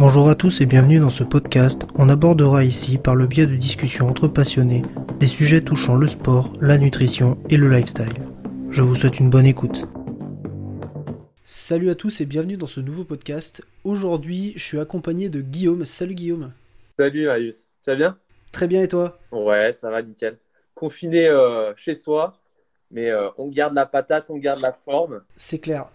Bonjour à tous et bienvenue dans ce podcast. On abordera ici, par le biais de discussions entre passionnés, des sujets touchant le sport, la nutrition et le lifestyle. Je vous souhaite une bonne écoute. Salut à tous et bienvenue dans ce nouveau podcast. Aujourd'hui, je suis accompagné de Guillaume. Salut Guillaume. Salut Marius, tu vas bien? Très bien et toi? Ouais, ça va nickel. Confiné euh, chez soi, mais euh, on garde la patate, on garde la forme. C'est clair.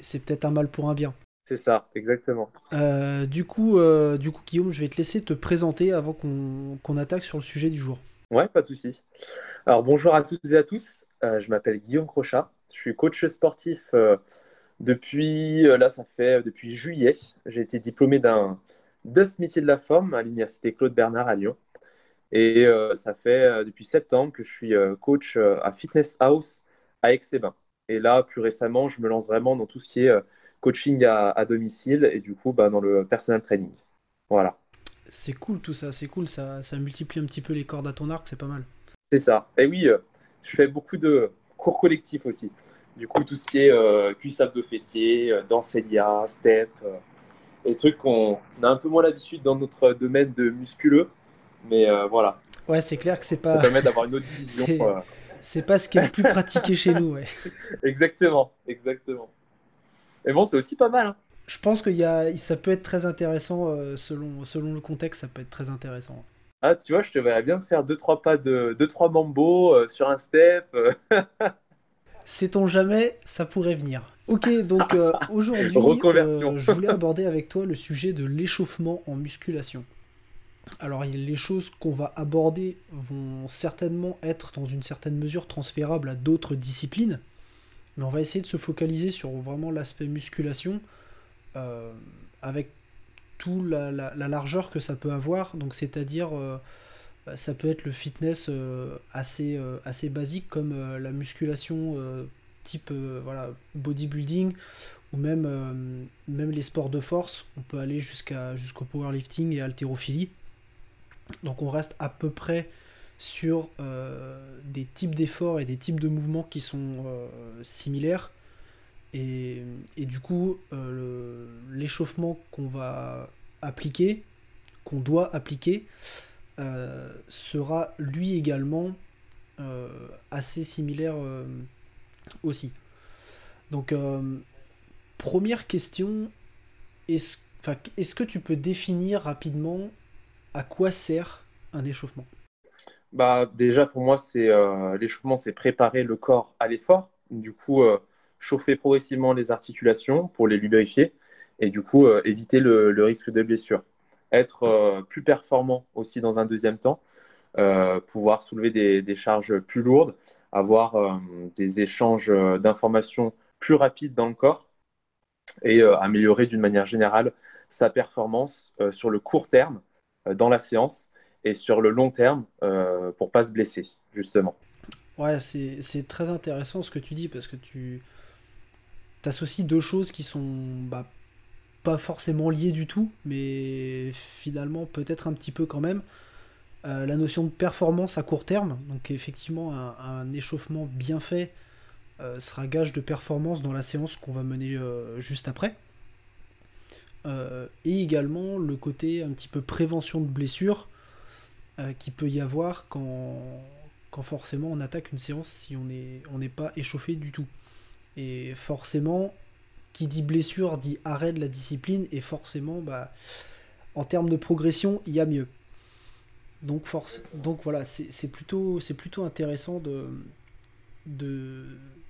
C'est peut-être un mal pour un bien. C'est ça, exactement. Euh, du, coup, euh, du coup, Guillaume, je vais te laisser te présenter avant qu'on attaque sur le sujet du jour. Ouais, pas de souci. Alors, bonjour à toutes et à tous. Euh, je m'appelle Guillaume Crochat. Je suis coach sportif depuis, là, ça fait depuis juillet. J'ai été diplômé d'un ce métier de la forme à l'université Claude Bernard à Lyon. Et ça fait depuis septembre que je suis coach à Fitness House à aix Et là, plus récemment, je me lance vraiment dans tout ce qui est coaching à, domicile et du coup bah, dans le personal training. Voilà. C'est cool tout ça, c'est cool, ça, ça multiplie un petit peu les cordes à ton arc, c'est pas mal. C'est ça. Et oui, euh, je fais beaucoup de cours collectifs aussi. Du coup, tout ce qui est euh, cuisse de fessier, euh, danselia, step, euh, des trucs qu'on a un peu moins l'habitude dans notre domaine de musculeux. Mais voilà. Ouais, c'est clair que c'est pas. Ça permet d'avoir une autre vision. c'est pas ce qui est le plus pratiqué chez nous, ouais. Exactement, exactement. Mais bon, c'est aussi pas mal. Hein. Je pense que y a, ça peut être très intéressant euh, selon, selon le contexte, ça peut être très intéressant. Ah, tu vois, je te verrais bien faire 2-3 pas de 2-3 mambo euh, sur un step. Euh. Sait-on jamais, ça pourrait venir. Ok, donc aujourd'hui, je voulais aborder avec toi le sujet de l'échauffement en musculation. Alors, les choses qu'on va aborder vont certainement être dans une certaine mesure transférables à d'autres disciplines. Mais on va essayer de se focaliser sur vraiment l'aspect musculation euh, avec tout la, largeur que ça peut avoir. Donc c'est-à-dire euh, ça peut être le fitness euh, assez, basique comme la musculation type bodybuilding ou même, les sports de force. On peut aller jusqu'au powerlifting et haltérophilie. Donc on reste à peu près sur euh, des types d'efforts et des types de mouvements qui sont euh, similaires. Et, du coup, euh, l'échauffement qu'on va appliquer, qu'on doit appliquer, sera lui également assez similaire aussi. Donc, première question, est-ce est que tu peux définir rapidement à quoi sert un échauffement? Bah, déjà, pour moi, c'est euh, l'échauffement, c'est préparer le corps à l'effort. Du coup, euh, chauffer progressivement les articulations pour les lubrifier. Et du coup, euh, éviter le, risque de blessure. Être plus performant aussi dans un deuxième temps, pouvoir soulever des, charges plus lourdes, avoir des échanges d'informations plus rapides dans le corps. Et améliorer d'une manière générale sa performance sur le court terme dans la séance et sur le long terme euh, pour pas se blesser, justement. Ouais, c'est très intéressant ce que tu dis parce que tu associes deux choses qui sont bah, pas forcément liées du tout, mais finalement peut-être un petit peu quand même. Euh, la notion de performance à court terme, donc effectivement un, échauffement bien fait euh, sera gage de performance dans la séance qu'on va mener euh, juste après. et également le côté un petit peu prévention de blessures, euh, qu'il peut y avoir quand, quand forcément on attaque une séance si on n'est on pas échauffé du tout. Et forcément, qui dit blessure dit arrêt de la discipline, et forcément, bah, en termes de progression, il y a mieux. Donc, force, donc voilà, c'est plutôt, plutôt intéressant de, de,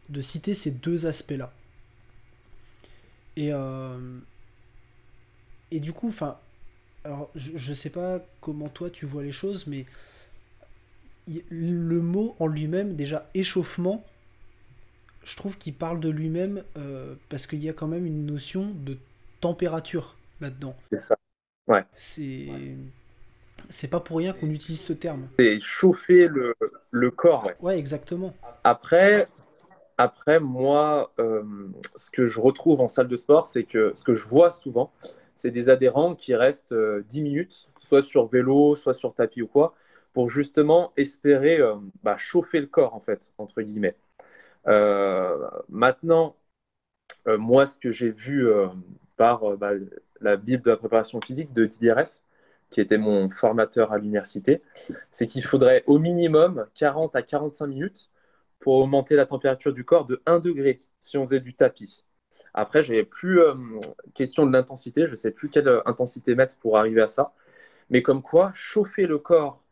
de citer ces deux aspects-là. Et, euh, et du coup, enfin, alors je ne sais pas comment toi tu vois les choses, mais le mot en lui-même, déjà échauffement, je trouve qu'il parle de lui-même euh, parce qu'il y a quand même une notion de température là-dedans. C'est ça. Ouais. C'est. C'est pas pour rien qu'on utilise ce terme. C'est chauffer le, le corps. Ouais. ouais. exactement. Après, après moi, euh, ce que je retrouve en salle de sport, c'est que ce que je vois souvent, c'est des adhérents qui restent 10 euh, minutes, soit sur vélo, soit sur tapis ou quoi, pour justement espérer euh, bah, chauffer le corps, en fait, entre guillemets. Euh, maintenant, moi, ce que j'ai vu par bah, la Bible de la préparation physique de Didier qui était mon formateur à l'université, c'est qu'il faudrait au minimum 40 à 45 minutes pour augmenter la température du corps de 1 degré si on faisait du tapis. Après, j'avais plus euh, question de l'intensité, je ne sais plus quelle intensité mettre pour arriver à ça. Mais comme quoi, chauffer le corps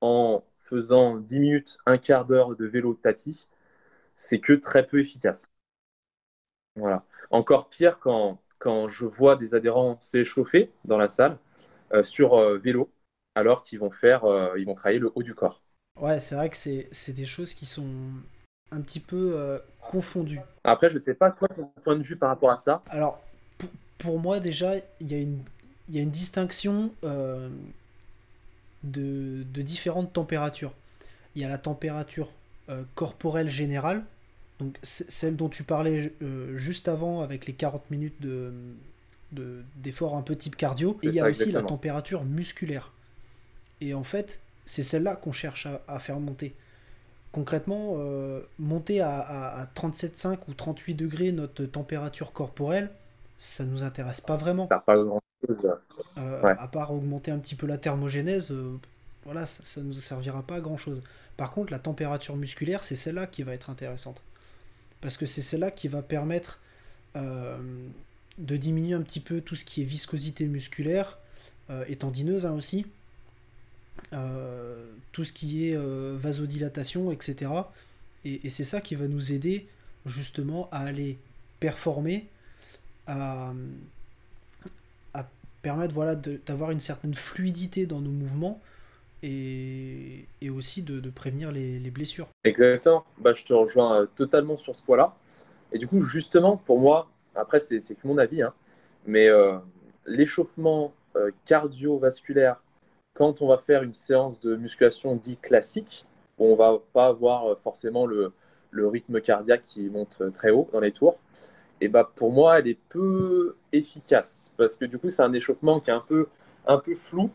en faisant 10 minutes, un quart d'heure de vélo tapis, c'est que très peu efficace. Voilà. Encore pire quand, quand je vois des adhérents s'échauffer dans la salle euh, sur euh, vélo, alors qu'ils vont faire, euh, ils vont travailler le haut du corps. Ouais, c'est vrai que c'est des choses qui sont un petit peu confondues. Après, je sais pas, toi, ton point de vue par rapport à ça Alors, pour, pour moi, déjà, il y, a une, y a une distinction de, de différentes températures. Il y a la température corporelle générale, donc celle dont tu parlais euh, juste avant avec les 40 minutes de d'effort un peu type cardio. Et il y a aussi la température musculaire. Et en fait, c'est celle-là qu'on cherche à, faire monter. Concrètement, euh, monter à, à, 37,5 ou 38 degrés notre température corporelle, ça nous intéresse pas vraiment. Euh, à part augmenter un petit peu la thermogénèse, voilà, ça ne nous servira pas à grand chose. Par contre, la température musculaire, c'est celle-là qui va être intéressante parce que c'est celle-là qui va permettre euh, de diminuer un petit peu tout ce qui est viscosité musculaire euh, et tendineuse hein, aussi, euh, tout ce qui est vasodilatation, etc. Et, c'est ça qui va nous aider justement à aller performer, à, permettre voilà, d'avoir une certaine fluidité dans nos mouvements et, aussi de, prévenir les, blessures. Exactement, bah, je te rejoins euh, totalement sur ce point-là. Et du coup, justement, pour moi, après, c'est que mon avis, hein, mais euh, l'échauffement euh, cardiovasculaire, quand on va faire une séance de musculation dit classique, on on va pas avoir forcément le, le, rythme cardiaque qui monte très haut dans les tours, et bah, pour moi, elle est peu efficace parce que du coup, c'est un échauffement qui est un peu, un peu flou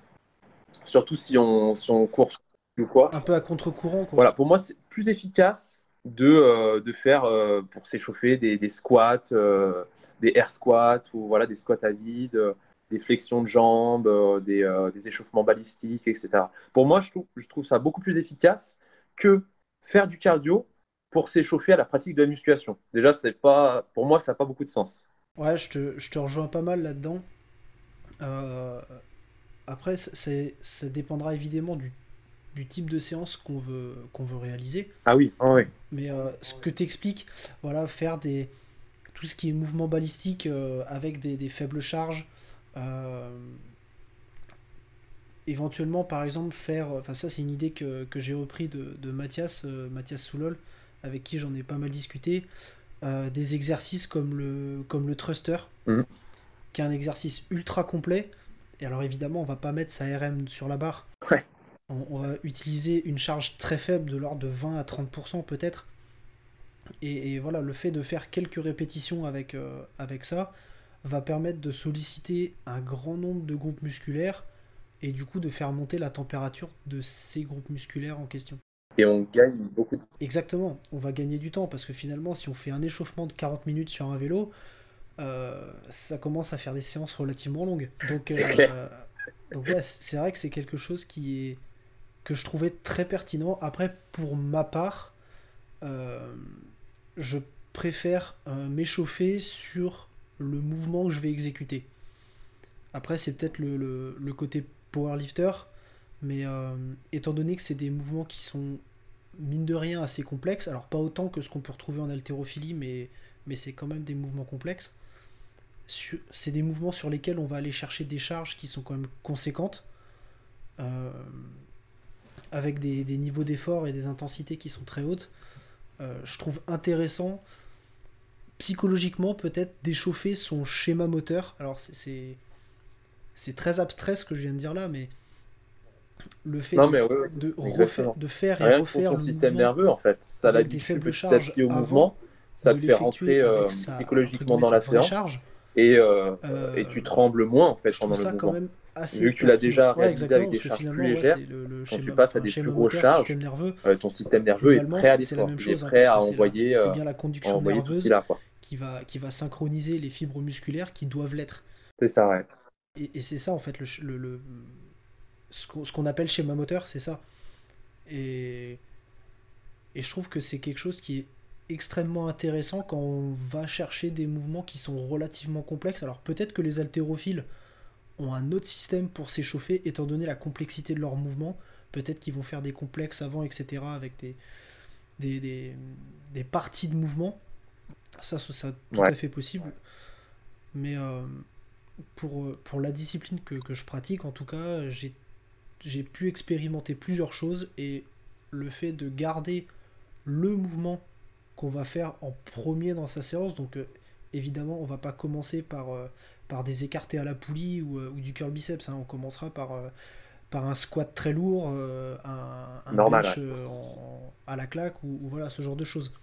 surtout si on, si on court ou quoi. Un peu à contre-courant. Voilà, pour moi, c'est plus efficace de, euh, de faire euh, pour s'échauffer des, des squats, euh, des air squats ou voilà, des squats à vide, des flexions de jambes, des, des, échauffements balistiques, etc. Pour moi, je trouve, je trouve ça beaucoup plus efficace que faire du cardio pour s'échauffer à la pratique de la musculation. Déjà, c'est pas, pour moi, ça n'a pas beaucoup de sens. Ouais, je te, je te rejoins pas mal là-dedans. Euh, après, ça dépendra évidemment du, type de séance qu'on veut, qu'on veut réaliser. Ah oui, ah oui. Mais euh, ce que tu expliques, voilà, faire des, tout ce qui est mouvement balistique euh, avec des, faibles charges, euh, éventuellement par exemple faire, enfin ça c'est une idée que, j'ai repris de, de Mathias, Mathias Soulol, avec qui j'en ai pas mal discuté, des exercices comme le, comme le thruster, mmh. qui est un exercice ultra complet et alors évidemment, on va pas mettre sa RM sur la barre. On, va utiliser une charge très faible de l'ordre de 20 à 30% peut-être. Et, voilà, le fait de faire quelques répétitions avec, euh, avec ça va permettre de solliciter un grand nombre de groupes musculaires et du coup de faire monter la température de ces groupes musculaires en question. Et on gagne beaucoup de Exactement, on va gagner du temps parce que finalement, si on fait un échauffement de 40 minutes sur un vélo, euh, ça commence à faire des séances relativement longues. Donc, euh, donc c'est vrai que c'est quelque chose qui est que je trouvais très pertinent. Après, pour ma part, euh, je préfère m'échauffer sur le mouvement que je vais exécuter. Après, c'est peut-être le, le, côté powerlifter, mais étant donné que c'est des mouvements qui sont mine de rien assez complexes, alors pas autant que ce qu'on peut retrouver en haltérophilie, mais, mais c'est quand même des mouvements complexes c'est des mouvements sur lesquels on va aller chercher des charges qui sont quand même conséquentes, euh, avec des, niveaux d'effort et des intensités qui sont très hautes. Euh, je trouve intéressant, psychologiquement peut-être, d'échauffer son schéma moteur. Alors c'est c'est très abstrait ce que je viens de dire là, mais le fait de, refaire, de faire et refaire ton système nerveux en fait, ça l'habitue petit à petit au mouvement, ça te fait rentrer euh, psychologiquement dans la séance et, euh, et tu trembles moins en fait pendant le mouvement. Vu que tu l'as déjà réalisé avec des charges plus légères, quand tu passes à des plus grosses charges, nerveux, euh, ton système nerveux est prêt à l'effort, il est prêt à envoyer, c'est bien la conduction nerveuse qui va qui va synchroniser les fibres musculaires qui doivent l'être. C'est ça, ouais. Et, c'est ça, en fait, le, le, ce qu'on appelle schéma moteur, c'est ça. Et, et je trouve que c'est quelque chose qui est extrêmement intéressant quand on va chercher des mouvements qui sont relativement complexes. Alors peut-être que les haltérophiles ont un autre système pour s'échauffer, étant donné la complexité de leurs mouvements. Peut-être qu'ils vont faire des complexes avant, etc., avec des, des, des, parties de mouvement. Ça, c'est tout à fait possible. Mais euh, pour, pour la discipline que, que, je pratique, en tout cas, j'ai pu expérimenter plusieurs choses et le fait de garder le mouvement qu'on va faire en premier dans sa séance. Donc euh, évidemment, on va pas commencer par, euh, par des écartés à la poulie ou, ou du curl biceps. Hein. On commencera par, par un squat très lourd, un, un bench à la claque ou, ou, voilà ce genre de choses.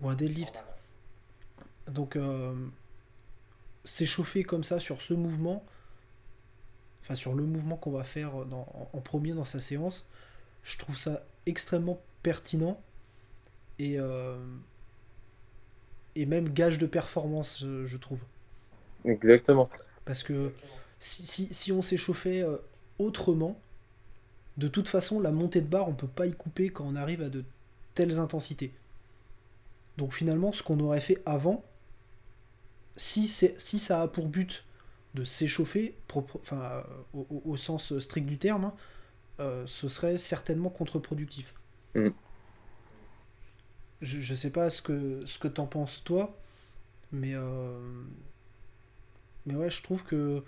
Ou un deadlift. Donc s'échauffer comme ça sur ce mouvement, enfin sur le mouvement qu'on va faire en, premier dans sa séance, je trouve ça extrêmement pertinent et, euh, et même gage de performance, je trouve. Exactement. Parce que si, on s'échauffait euh, autrement, de toute façon, la montée de barre, on peut pas y couper quand on arrive à de telles intensités. Donc finalement, ce qu'on aurait fait avant, si, si ça a pour but de s'échauffer, enfin, au, sens strict du terme, hein, euh, ce serait certainement contre-productif. Mm. Je, ne sais pas ce que, ce que t'en penses toi, mais, euh, mais ouais, je trouve que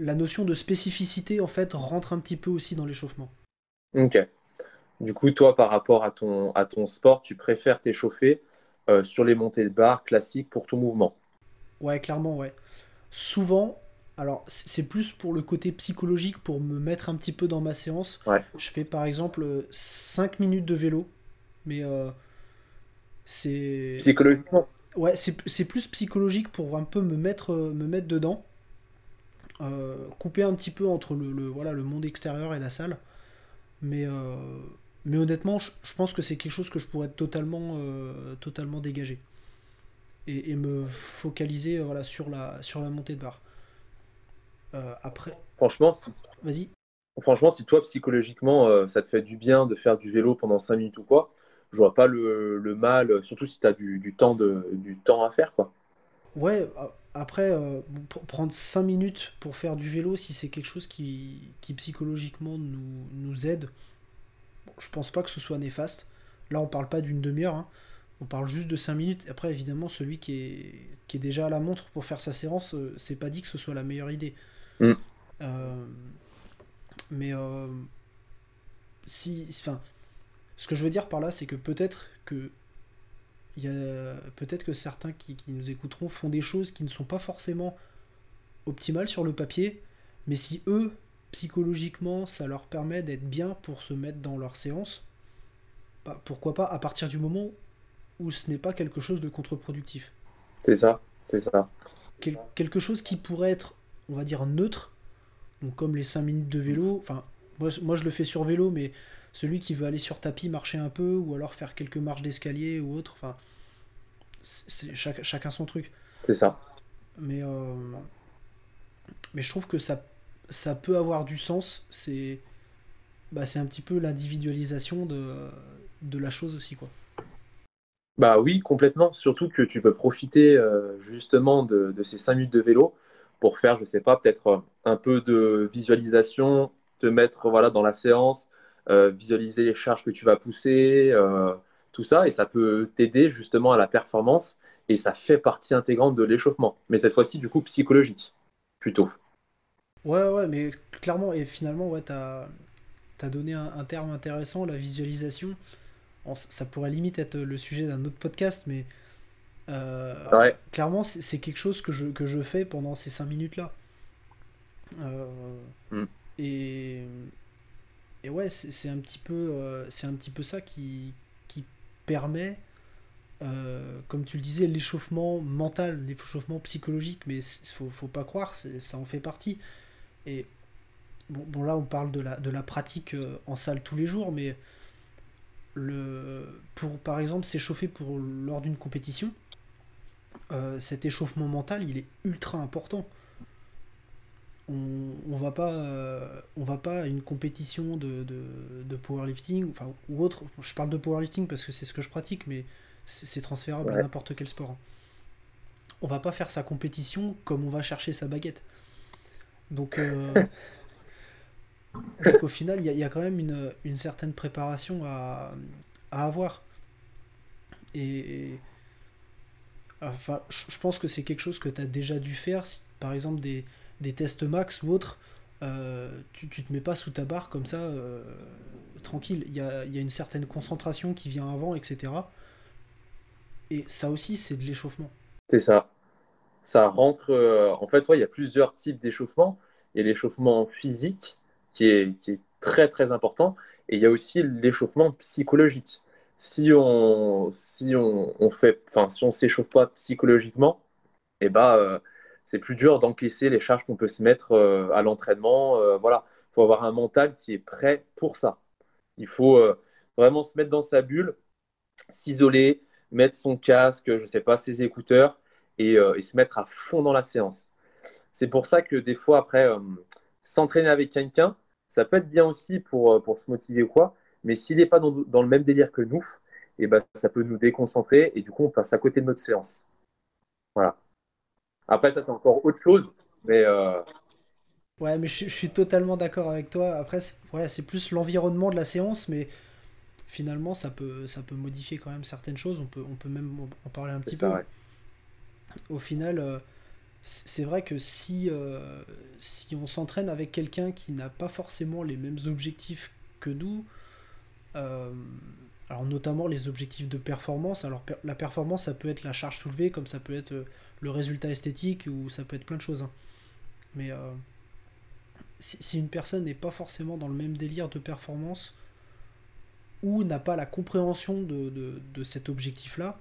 la notion de spécificité, en fait, rentre un petit peu aussi dans l'échauffement. Ok. Du coup, toi, par rapport à ton, à ton sport, tu préfères t'échauffer euh, sur les montées de barre classiques pour tout mouvement. Ouais, clairement, ouais. Souvent, alors c'est plus pour le côté psychologique, pour me mettre un petit peu dans ma séance. Je fais par exemple 5 minutes de vélo, mais euh, c'est... Psychologiquement Ouais, c'est plus psychologique pour un peu me mettre, me mettre dedans. Euh, couper un petit peu entre le, voilà, le monde extérieur et la salle. Mais mais honnêtement, je, pense que c'est quelque chose que je pourrais totalement, euh, totalement dégager. Et, me focaliser euh, voilà, sur, la, sur la montée de barre. Euh, après. Franchement, si... vas-y. Franchement, si toi, psychologiquement, ça te fait du bien de faire du vélo pendant 5 minutes ou quoi, je vois pas le, le mal, surtout si tu as du, du, temps de, du temps à faire. quoi. Ouais, après, pour prendre 5 minutes pour faire du vélo, si c'est quelque chose qui, qui psychologiquement nous, nous aide, je pense pas que ce soit néfaste. Là, on parle pas d'une demi-heure, hein. on parle juste de 5 minutes. Après, évidemment, celui qui est, qui est déjà à la montre pour faire sa séance, euh, c'est pas dit que ce soit la meilleure idée. Mm. Euh, mais euh, si, enfin, ce que je veux dire par là, c'est que peut-être que il y a peut-être que certains qui, qui, nous écouteront font des choses qui ne sont pas forcément optimales sur le papier, mais si eux psychologiquement, ça leur permet d'être bien pour se mettre dans leur séance. Bah, pourquoi pas à partir du moment où ce n'est pas quelque chose de contre-productif. C'est ça, c'est ça. quelque chose qui pourrait être, on va dire, neutre, donc comme les 5 minutes de vélo, enfin, moi, moi je le fais sur vélo, mais celui qui veut aller sur tapis, marcher un peu, ou alors faire quelques marches d'escalier ou autre, enfin, chacun son truc. C'est ça. Mais, euh, mais je trouve que ça ça peut avoir du sens. C'est bah, un petit peu l'individualisation de, de la chose aussi. quoi. Bah oui, complètement. Surtout que tu peux profiter euh, justement de, ces 5 minutes de vélo pour faire, je sais pas, peut-être euh, un peu de visualisation, te mettre voilà, dans la séance, euh, visualiser les charges que tu vas pousser, tout ça. Et ça peut t'aider justement à la performance. Et ça fait partie intégrante de l'échauffement. Mais cette fois-ci, du coup, psychologique, plutôt. Ouais, ouais, mais clairement, et finalement, ouais, t'as as donné un, terme intéressant, la visualisation. ça pourrait limite être le sujet d'un autre podcast, mais euh, clairement, c'est quelque chose que je, que je fais pendant ces 5 minutes-là. Euh, mm. Et, et ouais, c'est un, petit peu, euh, c'est un petit peu ça qui, qui permet, comme tu le disais, l'échauffement mental, l'échauffement psychologique, mais faut, faut pas croire, ça en fait partie. Et bon, là, on parle de la, de la pratique euh, en salle tous les jours, mais le, pour par exemple s'échauffer pour lors d'une compétition, euh, cet échauffement mental, il est ultra important. on, va pas on va pas à une compétition de, de, powerlifting enfin ou autre. Je parle de powerlifting parce que c'est ce que je pratique mais c'est transférable à n'importe quel sport on va pas faire sa compétition comme on va chercher sa baguette donc, au final il y, a quand même une, une certaine préparation à, à avoir et, enfin je pense que c'est quelque chose que tu as déjà dû faire par exemple des des tests max ou autres, euh, tu, tu te mets pas sous ta barre comme ça, euh, tranquille. Il y a, y a, une certaine concentration qui vient avant, etc. Et ça aussi, c'est de l'échauffement. C'est ça. Ça rentre. Euh, en fait, il y a plusieurs types d'échauffement. Il y a l'échauffement physique qui est, qui est très très important. Et il y a aussi l'échauffement psychologique. Si on si on, on fait, enfin si on s'échauffe pas psychologiquement, et eh ben c'est plus dur d'encaisser les charges qu'on peut se mettre euh, à l'entraînement. Euh, voilà, il faut avoir un mental qui est prêt pour ça. Il faut euh, vraiment se mettre dans sa bulle, s'isoler, mettre son casque, je sais pas, ses écouteurs et, se mettre à fond dans la séance. C'est pour ça que des fois, après, s'entraîner avec quelqu'un, ça peut être bien aussi pour, pour se motiver ou quoi, mais s'il n'est pas dans, le même délire que nous, et eh ben, ça peut nous déconcentrer et du coup, on passe à côté de notre séance. Voilà. Après, ça, c'est encore autre chose. Mais. Euh, ouais, mais je, suis totalement d'accord avec toi. Après, c'est plus l'environnement de la séance, mais finalement, ça peut, ça peut modifier quand même certaines choses. On peut, on peut même en parler un petit peu. Au final, euh, c'est vrai que si, euh, si on s'entraîne avec quelqu'un qui n'a pas forcément les mêmes objectifs que nous, alors notamment les objectifs de performance. Alors la performance, ça peut être la charge soulevée, comme ça peut être le résultat esthétique ou ça peut être plein de choses. Hein. Mais euh, si, une personne n'est pas forcément dans le même délire de performance ou n'a pas la compréhension de, cet objectif-là,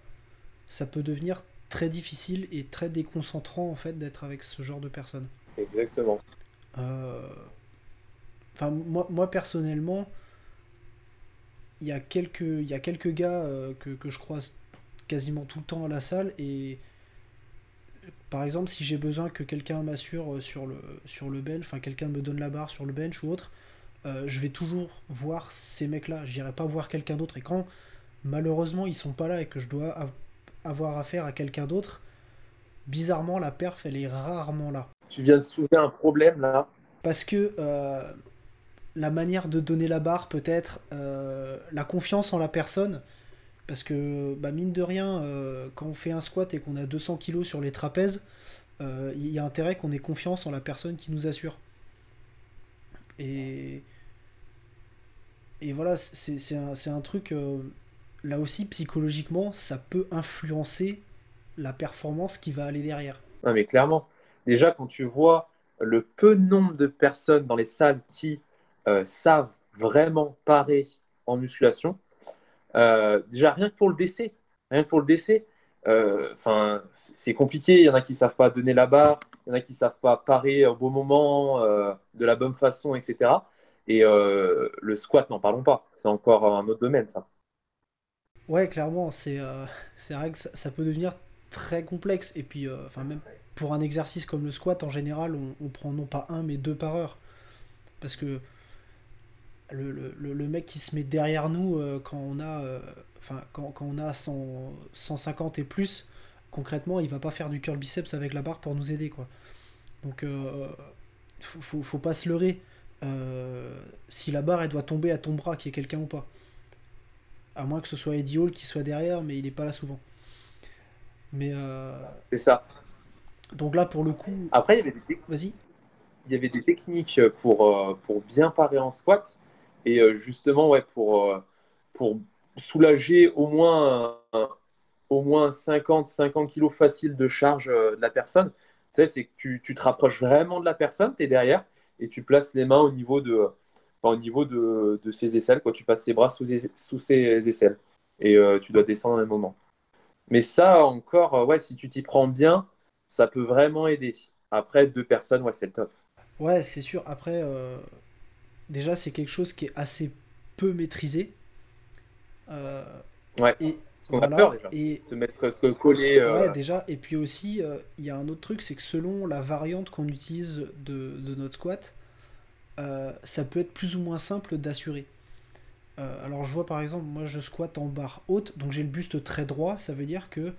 ça peut devenir très difficile et très déconcentrant en fait d'être avec ce genre de personnes. Exactement. Euh, enfin, moi, moi personnellement, il y a quelques, il y a quelques gars euh, que, que, je croise quasiment tout le temps à la salle et par exemple, si j'ai besoin que quelqu'un m'assure euh, sur le, sur le bench, enfin quelqu'un me donne la barre sur le bench ou autre, euh, je vais toujours voir ces mecs-là. Je n'irai pas voir quelqu'un d'autre. Et quand malheureusement ils sont pas là et que je dois avoir affaire à quelqu'un d'autre, bizarrement la perf elle est rarement là. Tu viens de soulever un problème là Parce que euh, la manière de donner la barre peut-être, la confiance en la personne, parce que, bah, mine de rien, euh, quand on fait un squat et qu'on a 200 kg sur les trapèzes, euh, il y a intérêt qu'on ait confiance en la personne qui nous assure. Et, et voilà, c'est un, un, truc, euh, là aussi, psychologiquement, ça peut influencer la performance qui va aller derrière. Non, mais clairement, déjà, quand tu vois le peu nombre de personnes dans les salles qui savent vraiment parer en musculation, euh, déjà, rien que pour le décès, rien que pour le décès, euh, c'est compliqué. Il y en a qui savent pas donner la barre, il y en a qui savent pas parer au bon moment, euh, de la bonne façon, etc. Et le squat, n'en parlons pas. C'est encore un autre domaine, ça. Ouais, clairement, c'est c'est vrai que ça, peut devenir très complexe. Et puis, enfin, même pour un exercice comme le squat, en général, on, prend non pas un, mais deux par heure. Parce que le, mec qui se met derrière nous euh, quand on a, euh, enfin, quand, on a 150 et plus, concrètement, il va pas faire du curl biceps avec la barre pour nous aider. Quoi. Donc, euh, faut, faut, pas se leurrer. si la barre elle doit tomber à ton bras, qu'il y ait quelqu'un ou pas. À moins que ce soit Eddie Hall qui soit derrière, mais il n'est pas là souvent. Mais. C'est ça. Donc là, pour le coup. Après, il y avait des, Vas-y. Il y avait des techniques pour, pour bien parer en squat et euh, justement, ouais, pour, euh, pour soulager au moins, au moins 50, 50 kilos facile de charge euh, de la personne, tu sais, c'est que tu, tu, te rapproches vraiment de la personne, tu es derrière, et tu places les mains au niveau de, au niveau de, de ses aisselles, quoi. tu passes ses bras sous, sous ses aisselles, et tu dois descendre à un moment. Mais ça, encore, ouais, si tu t'y prends bien, ça peut vraiment aider. Après, deux personnes, ouais, c'est le top. Ouais, c'est sûr. Après, déjà c'est quelque chose qui est assez peu maîtrisé. Euh, et, Parce qu'on a peur déjà. Et... Se mettre, se coller. Euh, ouais, déjà. Et puis aussi, euh, il y a un autre truc, c'est que selon la variante qu'on utilise de, de, notre squat, euh, ça peut être plus ou moins simple d'assurer. alors je vois par exemple, moi je squatte en barre haute, donc j'ai le buste très droit, ça veut dire que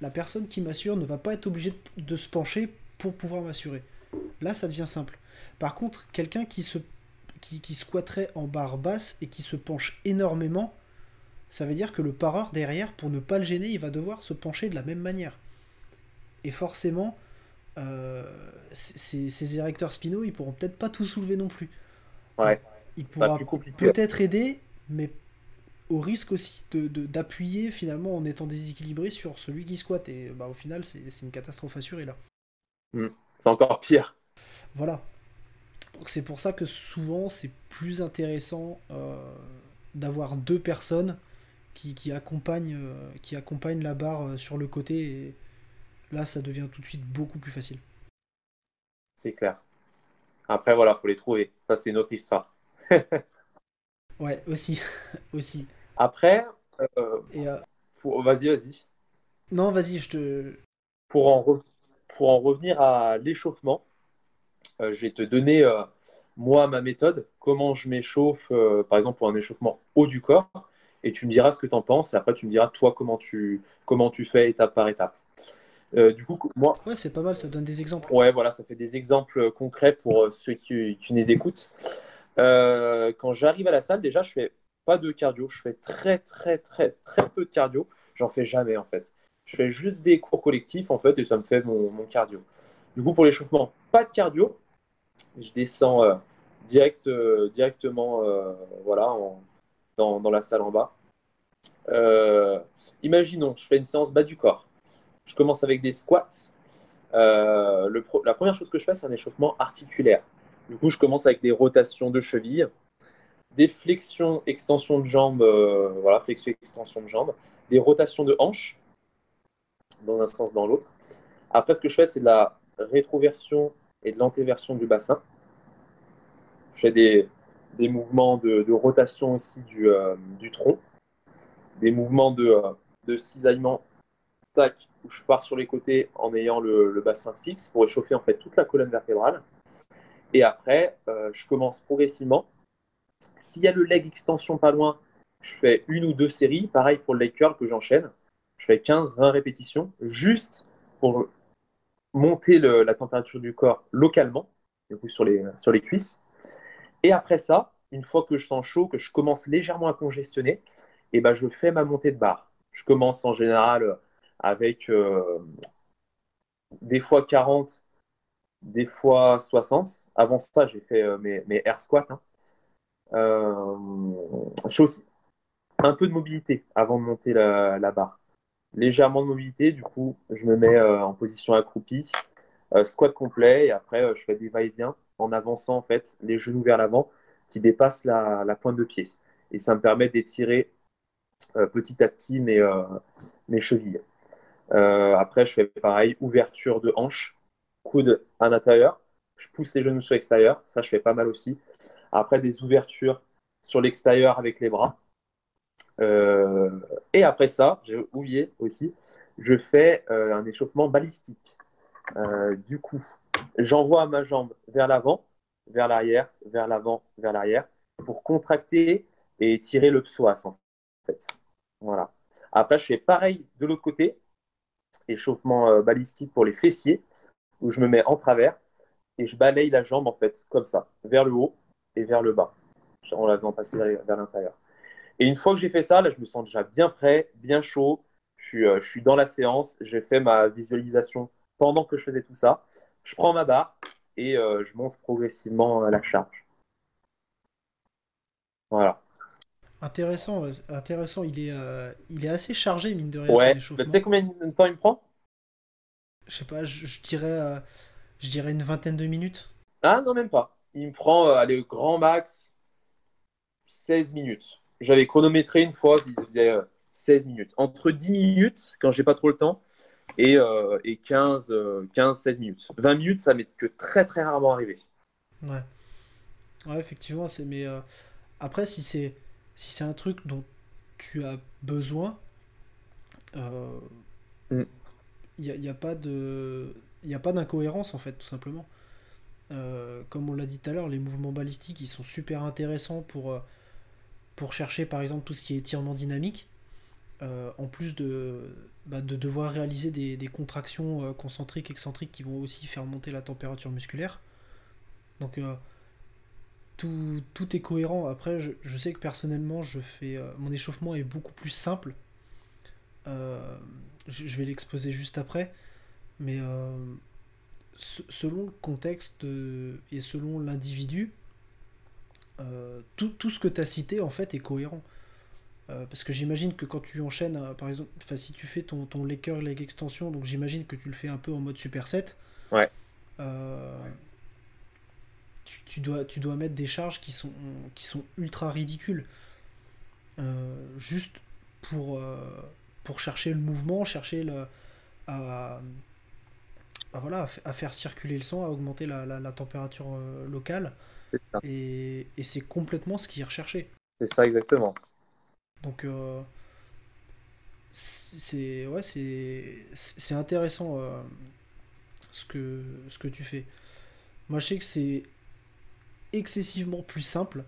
la personne qui m'assure ne va pas être obligée de, se pencher pour pouvoir m'assurer. Là, ça devient simple. Par contre, quelqu'un qui se qui, qui squatterait en barre basse et qui se penche énormément, ça veut dire que le pareur derrière, pour ne pas le gêner, il va devoir se pencher de la même manière. Et forcément, euh, ces, érecteurs spinaux, ils pourront peut-être pas tout soulever non plus. Ouais. Il pourra peut-être aider, mais au risque aussi d'appuyer de, finalement en étant déséquilibré sur celui qui squatte. Et bah, au final, c'est une catastrophe assurée là. Hmm. C'est encore pire. Voilà. Donc c'est pour ça que souvent c'est plus intéressant euh, d'avoir deux personnes qui, accompagne, euh, qui accompagne la barre sur le côté. Et là, ça devient tout de suite beaucoup plus facile. C'est clair. Après, voilà, faut les trouver. Ça, c'est une autre histoire. ouais, aussi. aussi. Après, euh, vas-y, vas-y. Non, vas-y, je te. Pour en, pour en revenir à l'échauffement, je vais te donner, moi, ma méthode, comment je m'échauffe, par exemple, pour un échauffement haut du corps et tu me diras ce que tu en penses, et après tu me diras toi comment tu, comment tu fais étape par étape. Euh, du coup, moi. Ouais, c'est pas mal, ça donne des exemples. Ouais, voilà, ça fait des exemples concrets pour euh, ceux qui, qui nous écoutent. Euh, quand j'arrive à la salle, déjà, je fais pas de cardio, je fais très, très, très, très peu de cardio. J'en fais jamais en fait. Je fais juste des cours collectifs en fait, et ça me fait mon, mon cardio. Du coup, pour l'échauffement, pas de cardio. Je descends direct, directement voilà, en, dans, la salle en bas. Euh, imaginons, je fais une séance bas du corps. Je commence avec des squats. Euh, le la première chose que je fais, c'est un échauffement articulaire. Du coup, je commence avec des rotations de cheville, des flexions, extensions de jambes, euh, voilà, flexion, extension de jambes, des rotations de hanches, dans un sens, dans l'autre. Après, ce que je fais, c'est de la rétroversion et de l'antéversion du bassin. Je fais des, mouvements de, rotation aussi du, euh, du, tronc, des mouvements de, de, cisaillement, tac, où je pars sur les côtés en ayant le, bassin fixe pour échauffer en fait toute la colonne vertébrale. Et après, euh, je commence progressivement. S'il y a le leg extension pas loin, je fais une ou deux séries. Pareil pour le leg curl que j'enchaîne. Je fais 15-20 répétitions juste pour monter la température du corps localement, du coup sur les, sur les cuisses. Et après ça, une fois que je sens chaud, que je commence légèrement à congestionner, et eh ben, je fais ma montée de barre. Je commence en général avec euh, des fois 40, des fois 60. Avant ça, j'ai fait euh, mes, air squats. Hein. Euh, aussi un peu de mobilité avant de monter la, la, barre. Légèrement de mobilité, du coup, je me mets en position accroupie, squat complet, et après, je fais des va-et-vient en avançant en fait les genoux vers l'avant qui dépassent la, pointe de pied. Et ça me permet d'étirer euh, petit à petit mes, euh, mes chevilles. Euh, après, je fais pareil, ouverture de hanche, coude à l'intérieur. Je pousse les genoux sur l'extérieur. Ça, je fais pas mal aussi. Après, des ouvertures sur l'extérieur avec les bras. et après ça, j'ai oublié aussi, je fais un échauffement balistique. du coup, j'envoie ma jambe vers l'avant, vers l'arrière, vers l'avant, vers l'arrière, pour contracter et tirer le psoas en fait. Voilà. Après, je fais pareil de l'autre côté, échauffement euh, balistique pour les fessiers, où je me mets en travers et je balaye la jambe en fait, comme ça, vers le haut et vers le bas, en la faisant passer vers, l'intérieur. Et une fois que j'ai fait ça, là, je me sens déjà bien prêt, bien chaud. Je suis, euh, je suis dans la séance. J'ai fait ma visualisation pendant que je faisais tout ça je prends ma barre et euh, je monte progressivement la charge. Voilà. Intéressant, intéressant. Il est, euh, il est assez chargé, mine de rien. Ouais. Bah, tu sais combien de temps il me prend? Je sais pas, je, dirais, euh, je dirais une vingtaine de minutes. Ah non, même pas. Il me prend, allez, grand max, 16 minutes. J'avais chronométré une fois, il faisait 16 minutes. Entre 10 minutes, quand j'ai pas trop le temps, et, euh, et 15, 15, 16 minutes. 20 minutes, ça m'est que très très rarement arrivé. Ouais. Ouais, effectivement, c'est mais euh, après si c'est si c'est un truc dont tu as besoin, il n'y a, a, pas de il n'y a pas d'incohérence en fait, tout simplement. Euh, comme on l'a dit tout à l'heure, les mouvements balistiques ils sont super intéressants pour, euh, pour chercher par exemple tout ce qui est étirement dynamique. Euh, en plus de, bah, de devoir réaliser des, des contractions concentriques, excentriques qui vont aussi faire monter la température musculaire. Donc tout, tout, est cohérent. Après, je, je, sais que personnellement, je fais mon échauffement est beaucoup plus simple. je vais l'exposer juste après. Mais euh, selon le contexte et selon l'individu, euh, tout, tout, ce que tu as cité en fait est cohérent. Euh, parce que j'imagine que quand tu enchaînes, par exemple, si tu fais ton, ton leg leg extension, donc j'imagine que tu le fais un peu en mode superset. Ouais. Tu, tu, dois, tu dois mettre des charges qui sont, qui sont ultra ridicules. juste pour, pour chercher le mouvement, chercher le, à, voilà, à, faire circuler le sang, à augmenter la, la, température euh, locale. Et, et c'est complètement ce qui est recherché. C'est ça exactement. Donc euh, c'est ouais, c'est intéressant euh, ce, que, ce que tu fais. Moi je sais que c'est excessivement plus simple.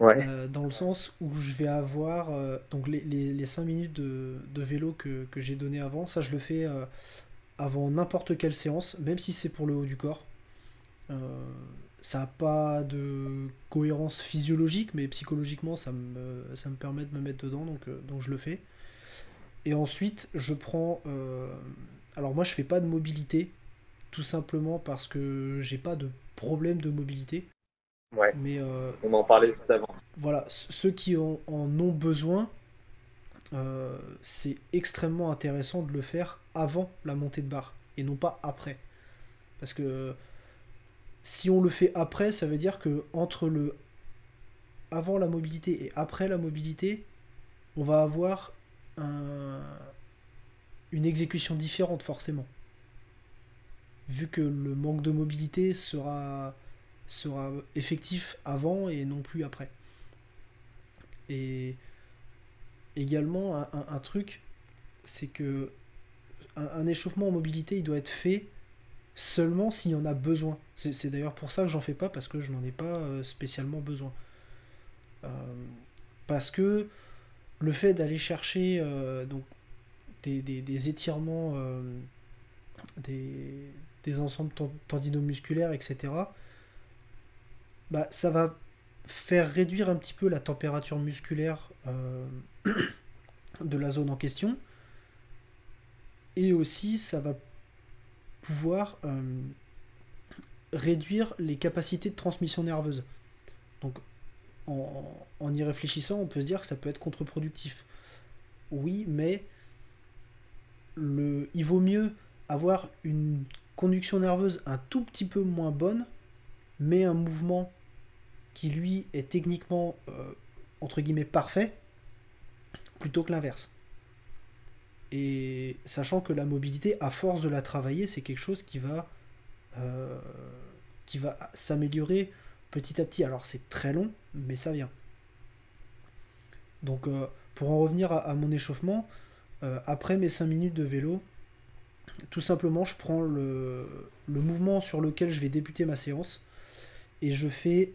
dans le sens où je vais avoir donc les, les, les 5 minutes de, de vélo que, que j'ai donné avant, ça je le fais avant n'importe quelle séance, même si c'est pour le haut du corps. Euh, ça n'a pas de cohérence physiologique, mais psychologiquement, ça me, ça me permet de me mettre dedans, donc, euh, donc je le fais. Et ensuite, je prends... Euh, alors moi, je fais pas de mobilité, tout simplement parce que j'ai pas de problème de mobilité. Ouais. Mais, On en parlait juste avant. Voilà, ceux qui en, en ont besoin, c'est extrêmement intéressant de le faire avant la montée de barre et non pas après. Parce que si on le fait après, ça veut dire que entre le avant la mobilité et après la mobilité, on va avoir un, une exécution différente forcément. Vu que le manque de mobilité sera, sera effectif avant et non plus après. Et également un, truc, c'est que un, échauffement en mobilité, il doit être fait seulement s'il y en a besoin. C'est d'ailleurs pour ça que j'en fais pas, parce que je n'en ai pas euh, spécialement besoin. Euh, parce que le fait d'aller chercher euh, donc, des, étirements, des, ensembles tendinomusculaires, etc., bah, ça va faire réduire un petit peu la température musculaire de la zone en question, et aussi, ça va pouvoir euh, réduire les capacités de transmission nerveuse. Donc, en, y réfléchissant, on peut se dire que ça peut être contre-productif. Oui, mais le, il vaut mieux avoir une conduction nerveuse un tout petit peu moins bonne, mais un mouvement qui lui est techniquement euh, entre guillemets parfait, plutôt que l'inverse. Et sachant que la mobilité, à force de la travailler, c'est quelque chose qui va, euh, va s'améliorer petit à petit. Alors c'est très long, mais ça vient. Donc euh, pour en revenir à, mon échauffement, après mes 5 minutes de vélo, tout simplement je prends le, le, mouvement sur lequel je vais débuter ma séance et je fais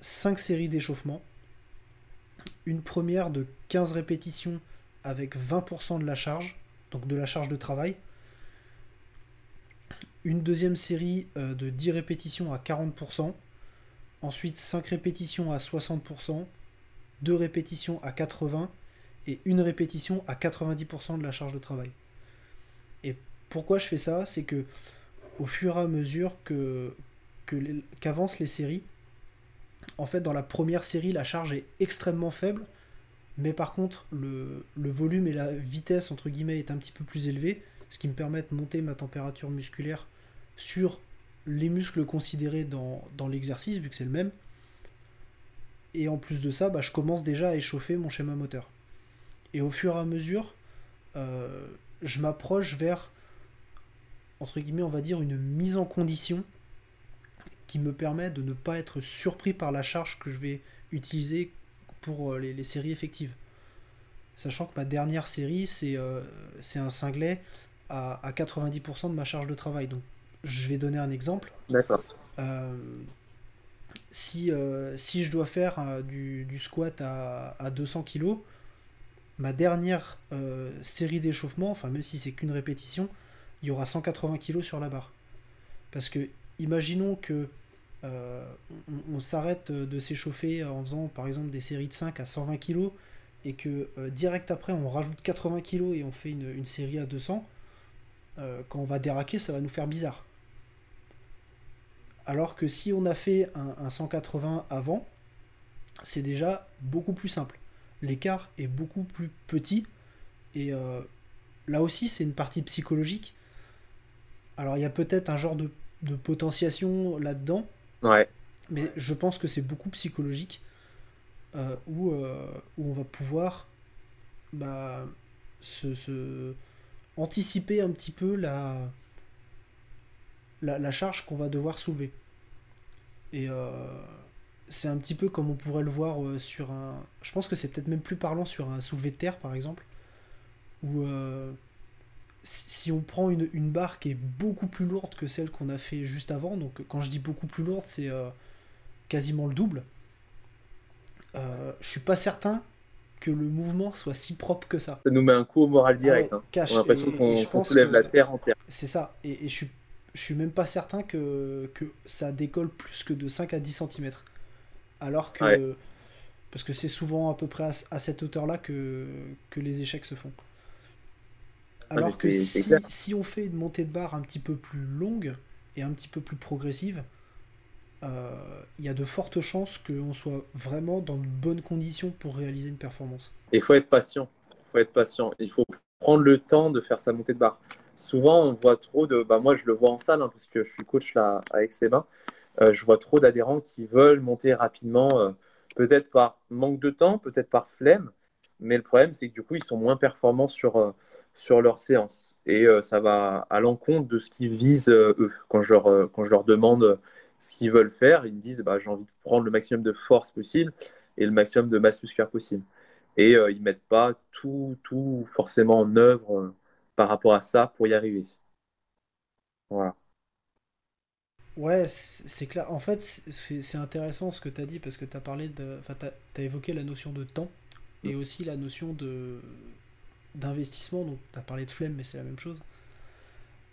5 séries d'échauffement. Une première de 15 répétitions avec 20% de la charge, donc de la charge de travail. Une deuxième série euh, de 10 répétitions à 40%. Ensuite 5 répétitions à 60%. 2 répétitions à 80% et une répétition à 90% de la charge de travail. Et pourquoi je fais ça? C'est que au fur et à mesure que, qu'avancent les séries, en fait dans la première série la charge est extrêmement faible mais par contre le, volume et la vitesse entre guillemets est un petit peu plus élevé, ce qui me permet de monter ma température musculaire sur les muscles considérés dans, l'exercice, vu que c'est le même. Et en plus de ça, bah, je commence déjà à échauffer mon schéma moteur. Et au fur et à mesure, euh, je m'approche vers, entre guillemets, on va dire, une mise en condition qui me permet de ne pas être surpris par la charge que je vais utiliser pour euh, les, séries effectives. Sachant que ma dernière série, c'est un cinglet à, à 90% de ma charge de travail. Donc, je vais donner un exemple. D'accord. si, si je dois faire du, du, squat à, à 200 kg, ma dernière série d'échauffement, enfin même si c'est qu'une répétition, il y aura 180 kg sur la barre. Parce que imaginons que euh, on, s'arrête de s'échauffer en faisant par exemple des séries de 5 à 120 kg et que euh, direct après on rajoute 80 kg et on fait une, série à 200, euh, quand on va déraquer ça va nous faire bizarre. Alors que si on a fait un 180 avant, c'est déjà beaucoup plus simple. L'écart est beaucoup plus petit et là aussi c'est une partie psychologique. Alors il y a peut-être un genre de de potentiation là-dedans. Ouais. Mais je pense que c'est beaucoup psychologique euh, où, euh, où, on va pouvoir bah, se, anticiper un petit peu la, la, charge qu'on va devoir soulever. Et euh, c'est un petit peu comme on pourrait le voir sur un. Je pense que c'est peut-être même plus parlant sur un soulevé de terre par exemple, où si on prend une, barre qui est beaucoup plus lourde que celle qu'on a fait juste avant, donc quand je dis beaucoup plus lourde, c'est euh, quasiment le double, euh, je suis pas certain que le mouvement soit si propre que ça. Ça nous met un coup au moral direct. Ah hein. On a l'impression qu'on soulève la terre entière. C'est ça. Et, je, suis, je suis même pas certain que, que ça décolle plus que de 5 à 10 cm. Alors que. Parce que c'est souvent à peu près à, à cette hauteur-là que, que les échecs se font. Ah, Alors que si, on fait une montée de barre un petit peu plus longue et un petit peu plus progressive, euh, il y a de fortes chances qu'on soit vraiment dans de bonnes conditions pour réaliser une performance. Il faut être patient. Il faut être patient. Il faut prendre le temps de faire sa montée de barre. Souvent, on voit trop de. Bah, moi, je le vois en salle hein, parce que je suis coach là avec. Euh, je vois trop d'adhérents qui veulent monter rapidement, euh, peut-être par manque de temps, peut-être par flemme. Mais le problème, c'est que du coup, ils sont moins performants sur, sur leur séance. Et euh, ça va à l'encontre de ce qu'ils visent euh, eux. Quand je, leur, quand je leur demande ce qu'ils veulent faire, ils me disent bah, j'ai envie de prendre le maximum de force possible et le maximum de masse musculaire possible. Et ils ne mettent pas tout, tout forcément en œuvre par rapport à ça pour y arriver. Voilà. Ouais, c'est clair. En fait, c'est intéressant ce que tu as dit parce que tu as parlé de. Enfin, tu as, évoqué la notion de temps et aussi la notion de d'investissement. Donc, tu as parlé de flemme, mais c'est la même chose.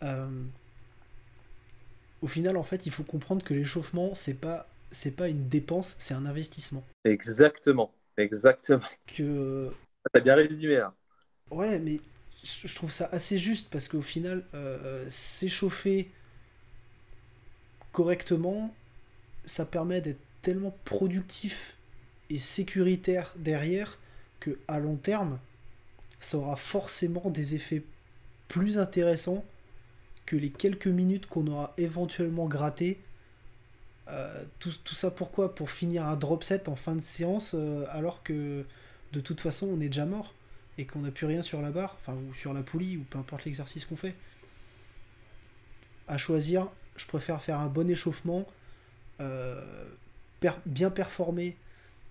Euh, au final, en fait, il faut comprendre que l'échauffement, c'est pas c'est pas une dépense, c'est un investissement. Exactement, exactement. Que t'as bien résumé là. Ouais, mais je trouve ça assez juste parce qu'au final, euh, s'échauffer correctement, ça permet d'être tellement productif et sécuritaire derrière que à long terme, ça aura forcément des effets plus intéressants que les quelques minutes qu'on aura éventuellement gratté. Euh, tout, ça pourquoi? Pour finir un drop set en fin de séance euh, alors que de toute façon on est déjà mort et qu'on n'a plus rien sur la barre, enfin ou sur la poulie ou peu importe l'exercice qu'on fait. À choisir, je préfère faire un bon échauffement, euh, bien performer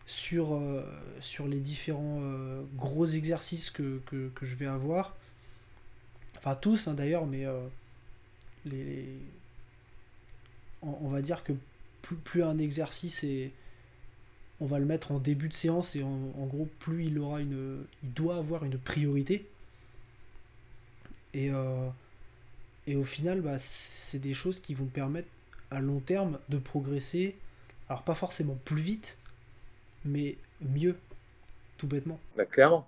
sur, euh, sur les différents euh, gros exercices que, je vais avoir. Enfin tous hein, d'ailleurs, mais euh, les, On, va dire que plus, un exercice est... On va le mettre en début de séance et en, gros plus il aura une. il doit avoir une priorité. Et, et au final, bah, c'est des choses qui vont permettre à long terme de progresser. Alors pas forcément plus vite, mais mieux, tout bêtement. Bah, clairement.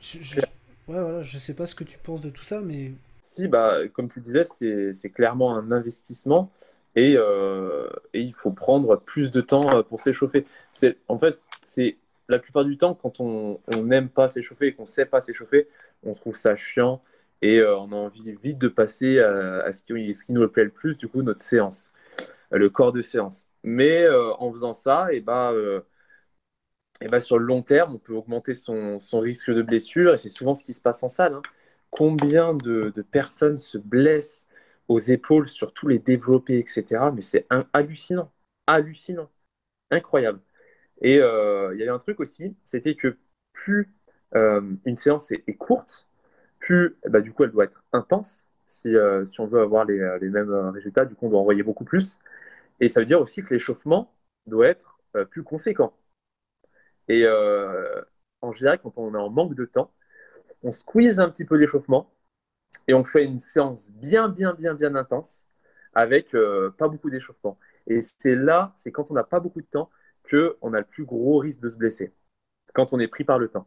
Je, ouais, voilà, je sais pas ce que tu penses de tout ça, mais. Si, bah, comme tu disais, c'est clairement un investissement et, euh, et, il faut prendre plus de temps euh, pour s'échauffer. En fait, c'est la plupart du temps, quand on n'aime pas s'échauffer et qu'on sait pas s'échauffer, on trouve ça chiant et euh, on a envie vite de passer à, ce, qui, ce, qui, nous plaît le plus, du coup, notre séance, le corps de séance. Mais en faisant ça, et bah, et bah, sur le long terme, on peut augmenter son, risque de blessure, et c'est souvent ce qui se passe en salle. Hein. Combien de, personnes se blessent aux épaules sur tous les développés, etc. Mais c'est hallucinant, hallucinant, incroyable. Et euh, il y avait un truc aussi, c'était que plus une séance est, courte, plus bah, du coup elle doit être intense. Si, si on veut avoir les, les, mêmes résultats, du coup on doit envoyer beaucoup plus. Et ça veut dire aussi que l'échauffement doit être plus conséquent. Et en général, quand on est en manque de temps, on squeeze un petit peu l'échauffement et on fait une séance bien, bien, bien, bien intense avec euh, pas beaucoup d'échauffement. Et c'est là, c'est quand on n'a pas beaucoup de temps qu'on a le plus gros risque de se blesser, quand on est pris par le temps.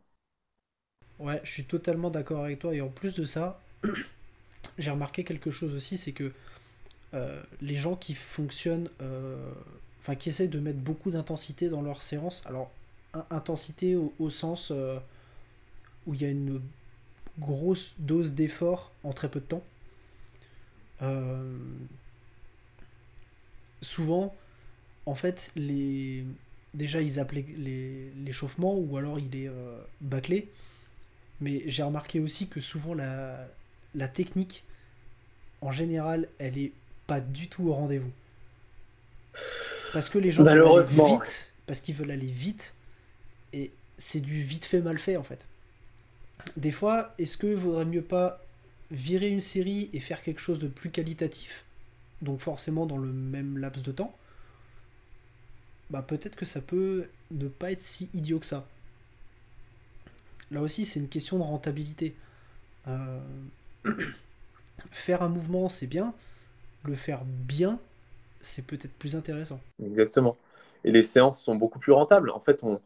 Ouais, je suis totalement d'accord avec toi. Et en plus de ça, j'ai remarqué quelque chose aussi, c'est que euh, les gens qui fonctionnent, euh, enfin qui essayent de mettre beaucoup d'intensité dans leur séance, alors intensité au, sens où il y a une grosse dose d'effort en très peu de temps. Euh, souvent, en fait, les... déjà ils appelaient l'échauffement ou alors il est euh, bâclé. Mais j'ai remarqué aussi que souvent la, la technique, en général, elle est pas du tout au rendez-vous. Parce que les gens veulent aller vite, parce qu'ils veulent aller vite, c'est du vite fait mal fait en fait des fois, est-ce qu'il vaudrait mieux pas virer une série et faire quelque chose de plus qualitatif, donc forcément dans le même laps de temps? Bah peut-être que ça peut ne pas être si idiot que ça. Là aussi, c'est une question de rentabilité. Euh, faire un mouvement, c'est bien. Le faire bien, c'est peut-être plus intéressant. Exactement. Et les séances sont beaucoup plus rentables. En fait, on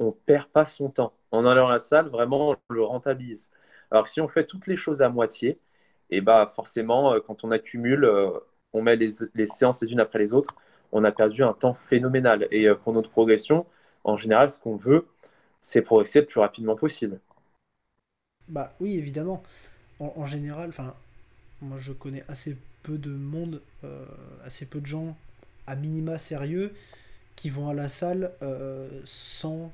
ne perd pas son temps en allant à la salle, vraiment, on le rentabilise. Alors si on fait toutes les choses à moitié, et eh bah forcément, euh, quand on accumule, euh, on met les, séances les unes après les autres, on a perdu un temps phénoménal. Et euh, pour notre progression, en général, ce qu'on veut, c'est progresser le plus rapidement possible. Bah oui, évidemment. En, général, moi je connais assez peu de monde, assez peu de gens à minima sérieux qui vont à la salle sans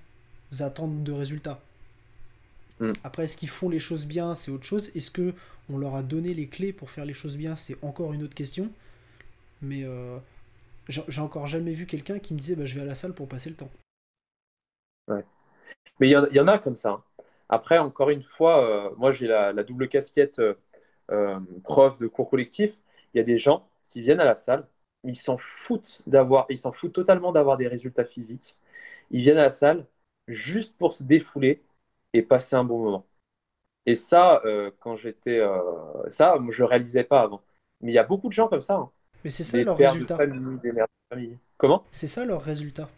attentes de résultats. Mm. Après, est-ce qu'ils font les choses bien, c'est autre chose. Est-ce que on leur a donné les clés pour faire les choses bien, c'est encore une autre question. Mais euh, j'ai encore jamais vu quelqu'un qui me disait bah, je vais à la salle pour passer le temps. Ouais. Mais il y, en a comme ça. Hein. Après, encore une fois, euh, moi j'ai la, double casquette euh, prof de cours collectif. Il y a des gens qui viennent à la salle, ils s'en foutent d'avoir, ils s'en foutent totalement d'avoir des résultats physiques. Ils viennent à la salle, juste pour se défouler et passer un bon moment. Et ça, euh, quand j'étais. Euh, ça, je ne réalisais pas avant. Mais il y a beaucoup de gens comme ça. Hein. Mais c'est ça leur résultat. Comment? C'est ça leur résultat.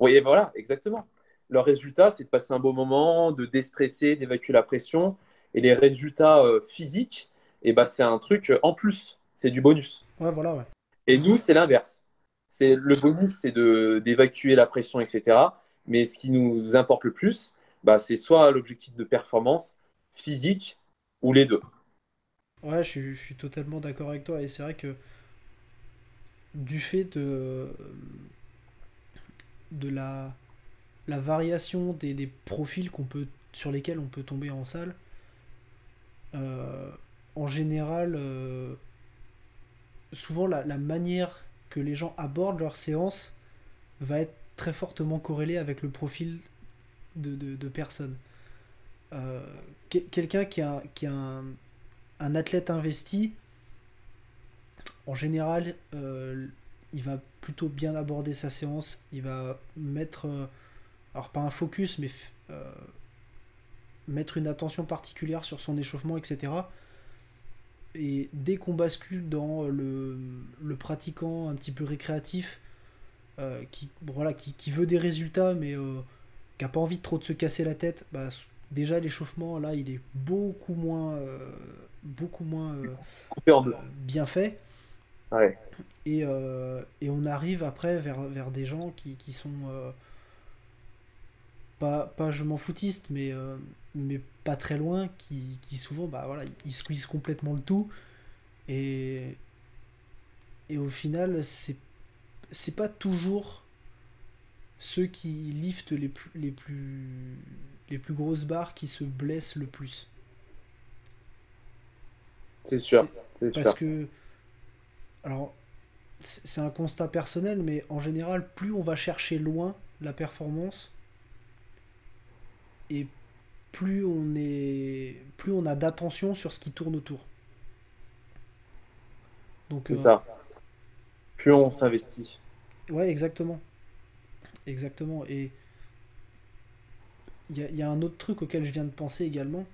Oui, voilà, exactement. Leur résultat, c'est de passer un bon moment, de déstresser, d'évacuer la pression. Et les résultats euh, physiques, et eh ben, c'est un truc en plus. C'est du bonus. Ouais, voilà, ouais. Et nous, c'est l'inverse. C'est le bonus, c'est d'évacuer la pression, etc. Mais ce qui nous importe le plus, bah, c'est soit l'objectif de performance physique ou les deux. Ouais, je suis, totalement d'accord avec toi. Et c'est vrai que du fait de, de la, la variation des, profils qu'on peut, sur lesquels on peut tomber en salle, euh, en général, euh, souvent la, la, manière que les gens abordent leur séance va être très fortement corrélé avec le profil de, de, personnes. Euh, quelqu'un qui a, qui a un, athlète investi, en général, euh, il va plutôt bien aborder sa séance, il va mettre, euh, alors pas un focus, mais mettre une attention particulière sur son échauffement, etc. Et dès qu'on bascule dans le, pratiquant un petit peu récréatif, euh, qui, voilà, qui, qui, veut des résultats, mais euh, qui n'a pas envie de trop de se casser la tête, bah, déjà l'échauffement, là, il est beaucoup moins, euh, beaucoup moins bien fait. Et, et, on arrive après vers, vers des gens qui, qui sont pas, pas je m'en foutiste, mais, mais pas très loin, qui, qui souvent, bah voilà, ils squeezent complètement le tout. Et, et au final, c'est c'est pas toujours ceux qui liftent les plus, les plus, les plus grosses barres qui se blessent le plus. C'est sûr. Parce que. Alors, c'est un constat personnel, mais en général, plus on va chercher loin la performance, et plus on est, plus on a d'attention sur ce qui tourne autour. Donc c'est ça. Plus on s'investit. Ouais, exactement. Exactement. Et il y, a un autre truc auquel je viens de penser également.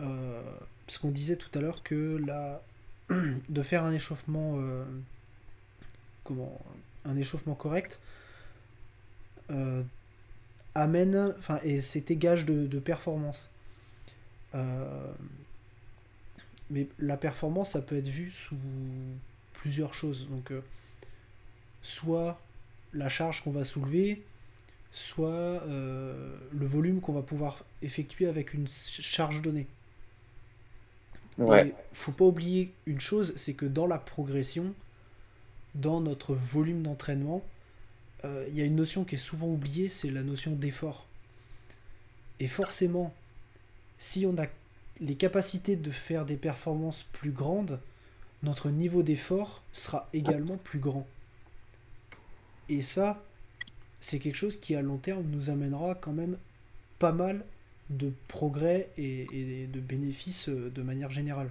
Euh, parce qu'on disait tout à l'heure que la... de faire un échauffement. Euh, comment Un échauffement correct. Euh, amène. Enfin, et c'était gage de, performance. mais la performance, ça peut être vu sous plusieurs choses. Donc, soit la charge qu'on va soulever, soit euh, le volume qu'on va pouvoir effectuer avec une charge donnée. Il faut pas oublier une chose, c'est que dans la progression, dans notre volume d'entraînement, euh, il y a une notion qui est souvent oubliée, c'est la notion d'effort. Et forcément, si on a les capacités de faire des performances plus grandes, notre niveau d'effort sera également plus grand. Et ça, c'est quelque chose qui à long terme nous amènera quand même pas mal de progrès et, de bénéfices euh, de manière générale.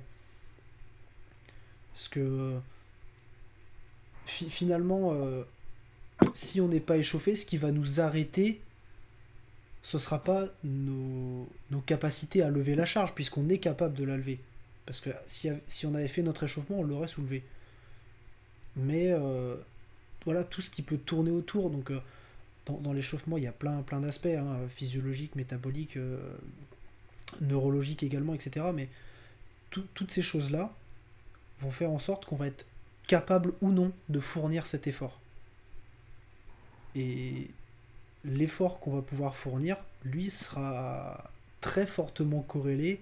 Parce que finalement, euh, si on n'est pas échauffé, ce qui va nous arrêter, ce ne sera pas nos, capacités à lever la charge, puisqu'on est capable de la lever. Parce que si, on avait fait notre échauffement, on l'aurait soulevé. Mais euh, voilà tout ce qui peut tourner autour. Donc, euh, dans, l'échauffement, il y a plein, plein d'aspects, hein, physiologiques, métaboliques, euh, neurologiques également, etc. Mais toutes ces choses-là vont faire en sorte qu'on va être capable ou non de fournir cet effort. Et l'effort qu'on va pouvoir fournir, lui, sera très fortement corrélé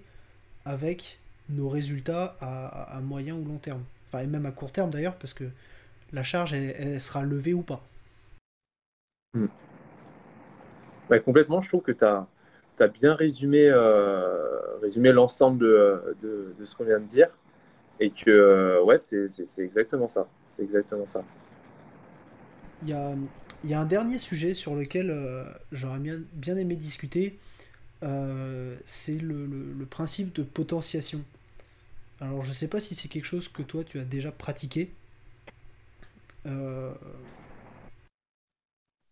avec nos résultats à, à moyen ou long terme. Enfin, et même à court terme d'ailleurs, parce que la charge elle, sera levée ou pas. Hmm. complètement, je trouve que tu as, as, bien résumé, euh, résumé l'ensemble de, de, ce qu'on vient de dire. Et que, euh, ouais, c'est exactement ça. C'est exactement ça. Il y a, y a, un dernier sujet sur lequel euh, j'aurais bien, bien, aimé discuter. c'est le, le, principe de potentiation. Alors, je ne sais pas si c'est quelque chose que toi, tu as déjà pratiqué. Euh,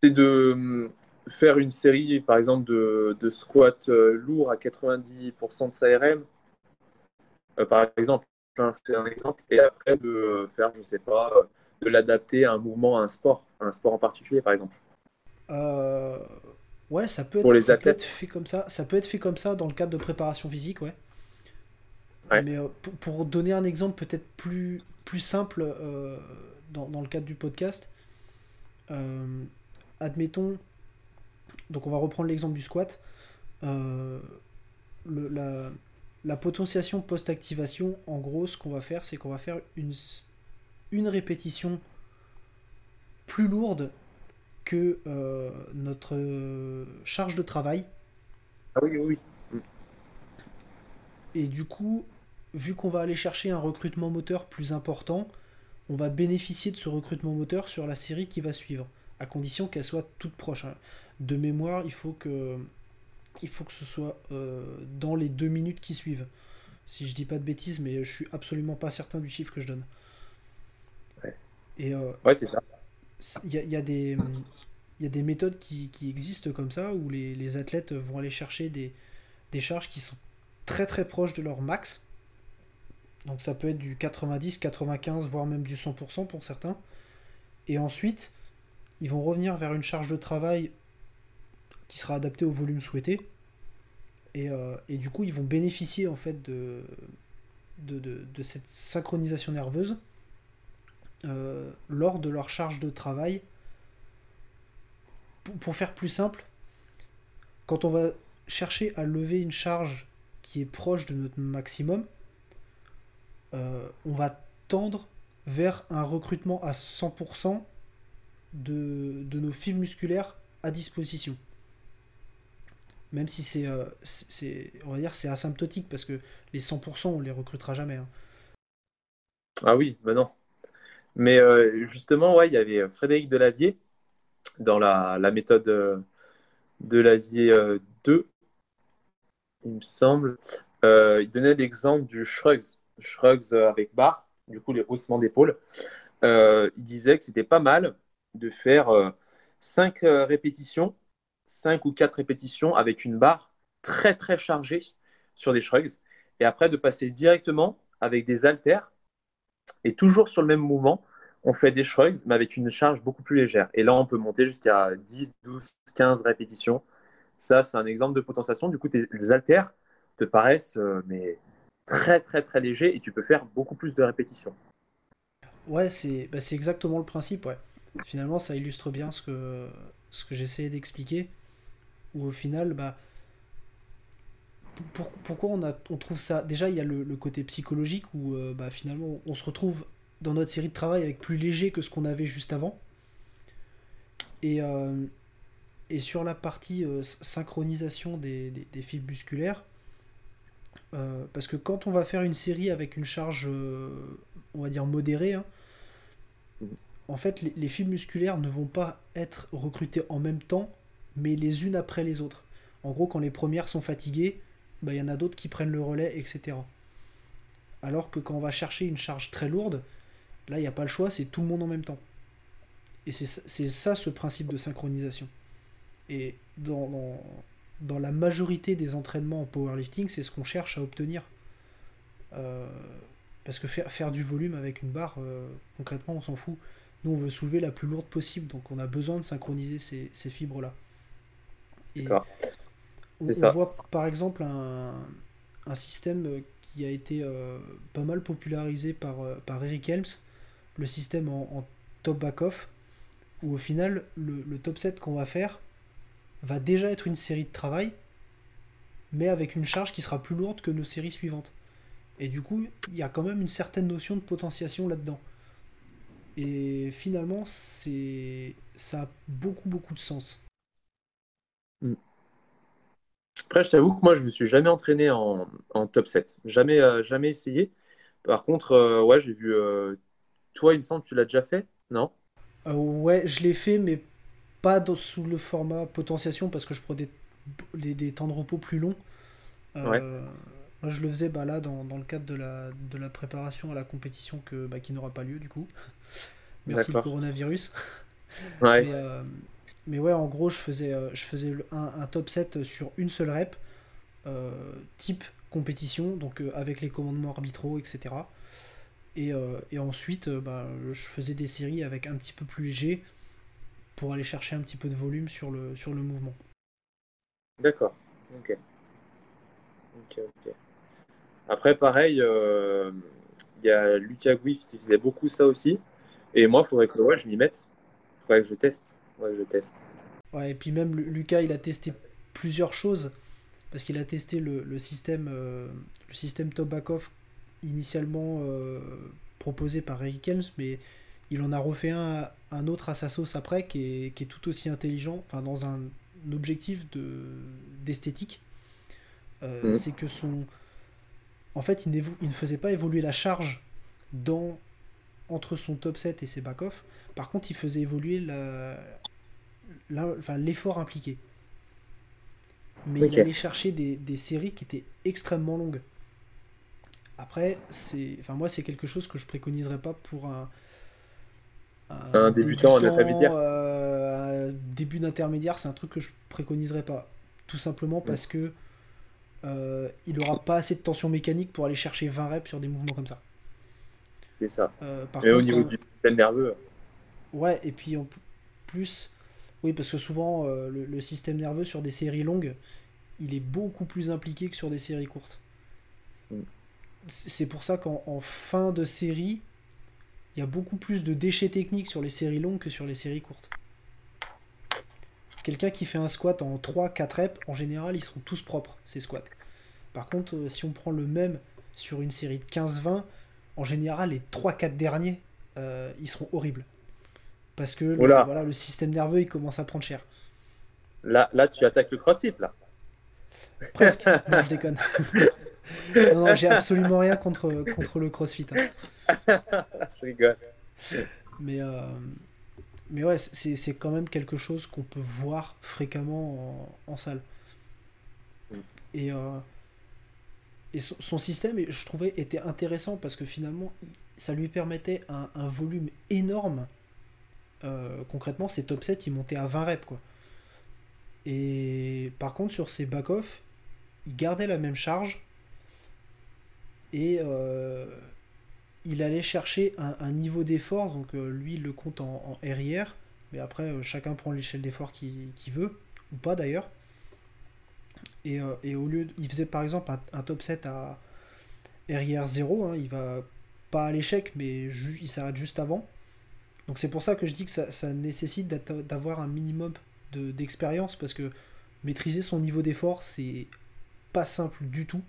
c'est de hum, faire une série, par exemple, de, de squats euh, lourds à 90% de sa RM. Euh, par exemple, c'est un exemple. Et après, de faire, je sais pas, de l'adapter à un mouvement, à un sport, à un sport en particulier, par exemple. Ouais, ça peut, être, Pour les athlètes. fait comme ça. Ça peut être fait comme ça dans le cadre de préparation physique, ouais. Mais pour, pour, donner un exemple peut-être plus, plus simple, dans, le cadre du podcast, euh, admettons, donc on va reprendre l'exemple du squat, euh, la, la, potentiation post-activation, en gros, ce qu'on va faire, c'est qu'on va faire une, une répétition plus lourde que euh, notre charge de travail. Ah oui, oui. Et du coup, vu qu'on va aller chercher un recrutement moteur plus important, on va bénéficier de ce recrutement moteur sur la série qui va suivre, à condition qu'elle soit toute proche. Hein. De mémoire, il faut que, il faut que ce soit euh, dans les deux minutes qui suivent. Si je dis pas de bêtises, mais je suis absolument pas certain du chiffre que je donne. Ouais, Et, euh, ouais c'est ça. Il y a, des, y a des méthodes qui, existent comme ça, où les, athlètes vont aller chercher des, des charges qui sont très très proches de leur max donc ça peut être du 90, 95, voire même du 100% pour certains. Et ensuite, ils vont revenir vers une charge de travail qui sera adaptée au volume souhaité. Et, euh, du coup, ils vont bénéficier en fait de, de, cette synchronisation nerveuse euh, lors de leur charge de travail. pour faire plus simple, quand on va chercher à lever une charge qui est proche de notre maximum, euh, on va tendre vers un recrutement à 100% de, nos fils musculaires à disposition. Même si c'est, euh, on va dire, c'est asymptotique parce que les 100%, on les recrutera jamais. Hein. Ah oui, ben non. Mais euh, justement, ouais, il y avait Frédéric Delavier dans la, méthode de Delavier 2. il me semble. Il donnait l'exemple du shrugs, shrugs avec barre, du coup les haussements d'épaule. il disait que c'était pas mal de faire 5 répétitions, 5 ou 4 répétitions avec une barre très très chargée sur les shrugs, et après de passer directement avec des haltères, et toujours sur le même mouvement, on fait des shrugs, mais avec une charge beaucoup plus légère. Et là, on peut monter jusqu'à 10, 12, 15 répétitions. Ça, c'est un exemple de potentiation. Du coup, tes, haltères te paraissent euh, mais très, très, très légers et tu peux faire beaucoup plus de répétitions. Ouais, c'est bah, exactement le principe. Finalement, ça illustre bien ce que, ce j'essayais d'expliquer. Où au final, bah, pourquoi on, a, on trouve ça Déjà, il y a le, côté psychologique où euh, bah, finalement on se retrouve dans notre série de travail avec plus léger que ce qu'on avait juste avant. Et, euh, sur la partie euh, synchronisation des, fibres musculaires, parce que quand on va faire une série avec une charge, on va dire modérée, hein, en fait les, les fibres musculaires ne vont pas être recrutées en même temps, mais les unes après les autres. En gros, quand les premières sont fatiguées, bah, il y en a d'autres qui prennent le relais, etc. Alors que quand on va chercher une charge très lourde, là, il n'y a pas le choix, c'est tout le monde en même temps. Et c'est ça ce principe de synchronisation. Et dans, la majorité des entraînements en powerlifting, c'est ce qu'on cherche à obtenir. Euh, parce que faire, faire du volume avec une barre, euh, concrètement, on s'en fout. Nous, on veut soulever la plus lourde possible, donc on a besoin de synchroniser ces, ces fibres-là. Et, on, voit par exemple un, système qui a été euh, pas mal popularisé par, par Eric Helms, le système en, top back-off, où au final, le, top set qu'on va faire va déjà être une série de travail, mais avec une charge qui sera plus lourde que nos séries suivantes. Et du coup, il y a quand même une certaine notion de potentiation là-dedans. Et finalement, c'est ça a beaucoup beaucoup de sens. Mm. Après, je t'avoue que moi, je me suis jamais entraîné en, top 7. Jamais, euh, jamais essayé. Par contre, euh, ouais, j'ai vu. Euh, toi, il me semble que tu l'as déjà fait, non? Ouais, je l'ai fait, mais pas sous le format potentiation parce que je prends des, des, temps de repos plus longs. Ouais. Moi, je le faisais bah, là dans, le cadre de la, de la préparation à la compétition que, bah, qui n'aura pas lieu du coup. Merci le coronavirus. Ouais. Mais ouais, en gros, je faisais, euh, je faisais un, top 7 sur une seule rep, euh, type compétition, donc euh, avec les commandements arbitraux, etc. Et, ensuite, bah, je faisais des séries avec un petit peu plus léger pour aller chercher un petit peu de volume sur le, sur le mouvement. D'accord, ok. Ok, ok. Après, pareil, il y a Lucas Guif qui faisait beaucoup ça aussi. Et moi, il faudrait que ouais, je m'y mette. Il faudrait que je teste. Ouais, je teste. Ouais, et puis même Lucas, il a testé plusieurs choses parce qu'il a testé le, système, euh, le système top back-off initialement euh, proposé par Eric Helms, mais il en a refait un, un autre à sa sauce après qui est, qui est tout aussi intelligent, enfin dans un, objectif de d'esthétique. Euh, mhm. C'est que son, en fait, il, il, ne faisait pas évoluer la charge dans entre son top 7 et ses back-off. Par contre, il faisait évoluer la, l'effort impliqué. Mais il allait chercher des, séries qui étaient extrêmement longues. Après, c'est, enfin moi, c'est quelque chose que je préconiserais pas pour un, un, débutant, un intermédiaire. Euh, début d'intermédiaire, c'est un truc que je préconiserais pas. Tout simplement parce que euh, il aura pas assez de tension mécanique pour aller chercher 20 reps sur des mouvements comme ça. C'est ça. Euh, Mais au niveau du système nerveux. Ouais, et puis en plus, oui, parce que souvent, euh, le, système nerveux sur des séries longues, il est beaucoup plus impliqué que sur des séries courtes. Mm. C'est pour ça qu'en fin de série, il y a beaucoup plus de déchets techniques sur les séries longues que sur les séries courtes. Quelqu'un qui fait un squat en 3-4 reps, en général, ils seront tous propres, ces squats. Par contre, euh, si on prend le même sur une série de 15-20, en général, les 3-4 derniers, euh, ils seront horribles. Parce que le, voilà, le système nerveux, il commence à prendre cher. Là, là tu attaques le crossfit, là. Presque. non, je déconne. Non, non, j'ai absolument rien contre, contre le crossfit. Hein. je rigole. Mais, euh, mais ouais, c'est quand même quelque chose qu'on peut voir fréquemment en, salle. Mm. Et, euh, et son, système, je trouvais, était intéressant parce que finalement, ça lui permettait un, volume énorme. Euh, concrètement, ses top 7, il montait à 20 reps. Quoi. Et par contre, sur ses back-off, il gardait la même charge et euh, il allait chercher un, niveau d'effort. Donc, euh, lui, il le compte en, en RIR, mais après, chacun prend l'échelle d'effort qu'il veut, ou pas d'ailleurs. Euh, et, au lieu, il faisait par exemple un, top 7 à RIR 0, hein, il va pas à l'échec, mais il s'arrête juste avant. Donc c'est pour ça que je dis que ça, nécessite d'avoir un minimum d'expérience, parce que maîtriser son niveau d'effort, c'est pas simple du tout.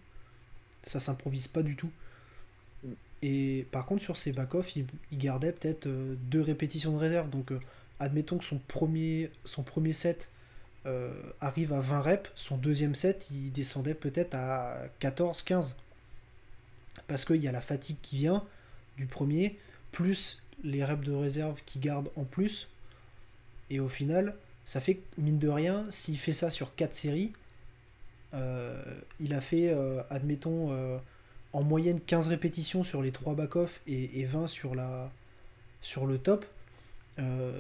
Ça s'improvise pas du tout. Et par contre, sur ses back-off, il, gardait peut-être euh, deux répétitions de réserve. Donc, euh, admettons que son premier, son premier set, euh, arrive à 20 reps, son deuxième set, il descendait peut-être à 14, 15. Parce qu'il y a la fatigue qui vient du premier, plus les reps de réserve qui gardent en plus. Et au final, ça fait, mine de rien, s'il fait ça sur 4 séries, il a fait, euh, admettons, en moyenne 15 répétitions sur les 3 back-off et, 20 sur, la, sur le top.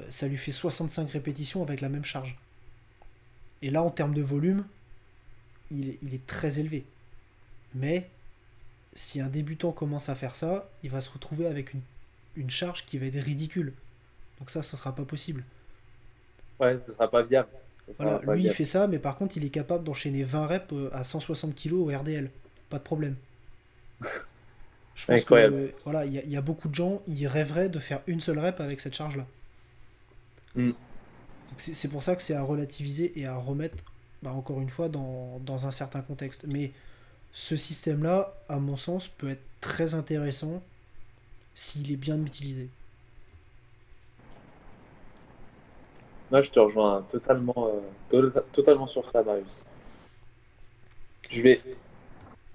ça lui fait 65 répétitions avec la même charge. Et là, en termes de volume, il est, très élevé. Mais si un débutant commence à faire ça, il va se retrouver avec une, charge qui va être ridicule. Donc ça, ce sera pas possible. Ouais, ce sera pas viable. Voilà, lui, il fait ça, mais par contre, il est capable d'enchaîner 20 reps euh, à 160 kg au RDL. Pas de problème. Je pense que voilà, il y, a beaucoup de gens, ils rêveraient de faire une seule rep avec cette charge-là. Hmm. C'est pour ça que c'est à relativiser et à remettre, bah, encore une fois, dans, un certain contexte. Mais ce système-là, à mon sens, peut être très intéressant s'il est bien utilisé. Moi, je te rejoins totalement, euh, totalement sur ça, Marius. Je vais.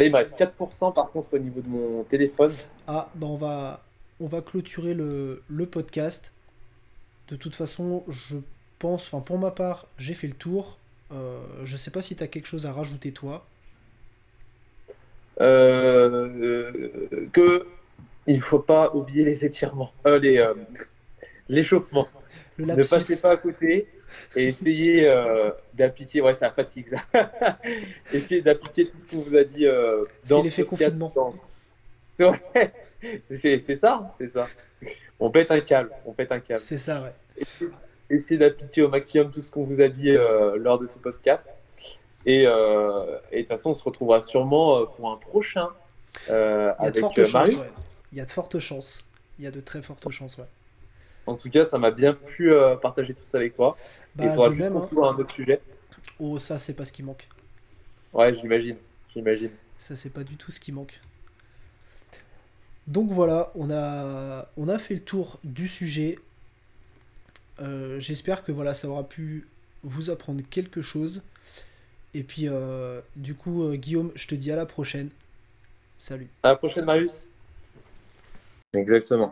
il me reste 4% par contre au niveau de mon téléphone. Ah, bah on va, on va clôturer le, le podcast. De toute façon, je enfin pour ma part, j'ai fait le tour. Euh, je sais pas si tu as quelque chose à rajouter toi. Euh, que il faut pas oublier les étirements, euh, les euh, ne passez pas à côté et essayez d'appliquer. Ouais, ça fatigue ça. essayez d'appliquer tout ce qu'on vous a dit dans l'effet confinement. c'est ça, c'est ça. On pète un câble, on pète un câble. C'est ça, ouais essayer d'appliquer au maximum tout ce qu'on vous a dit euh, lors de ce podcast. Et, euh, et, de toute façon, on se retrouvera sûrement euh, pour un prochain avec Marius. Il y a de fortes chances. Il y a de très fortes chances, ouais. En tout cas, ça m'a bien pu partager tout ça avec toi. Bah, il faudra juste même, hein. un autre sujet. Oh, ça, c'est pas ce qui manque. Ouais, j'imagine. J'imagine. Ça, c'est pas du tout ce qui manque. Donc voilà, on a, on a fait le tour du sujet. Euh, j'espère que voilà, ça aura pu vous apprendre quelque chose. Et puis, euh, du coup, euh, Guillaume, je te dis à la prochaine. Salut. À la prochaine, Marius. Exactement.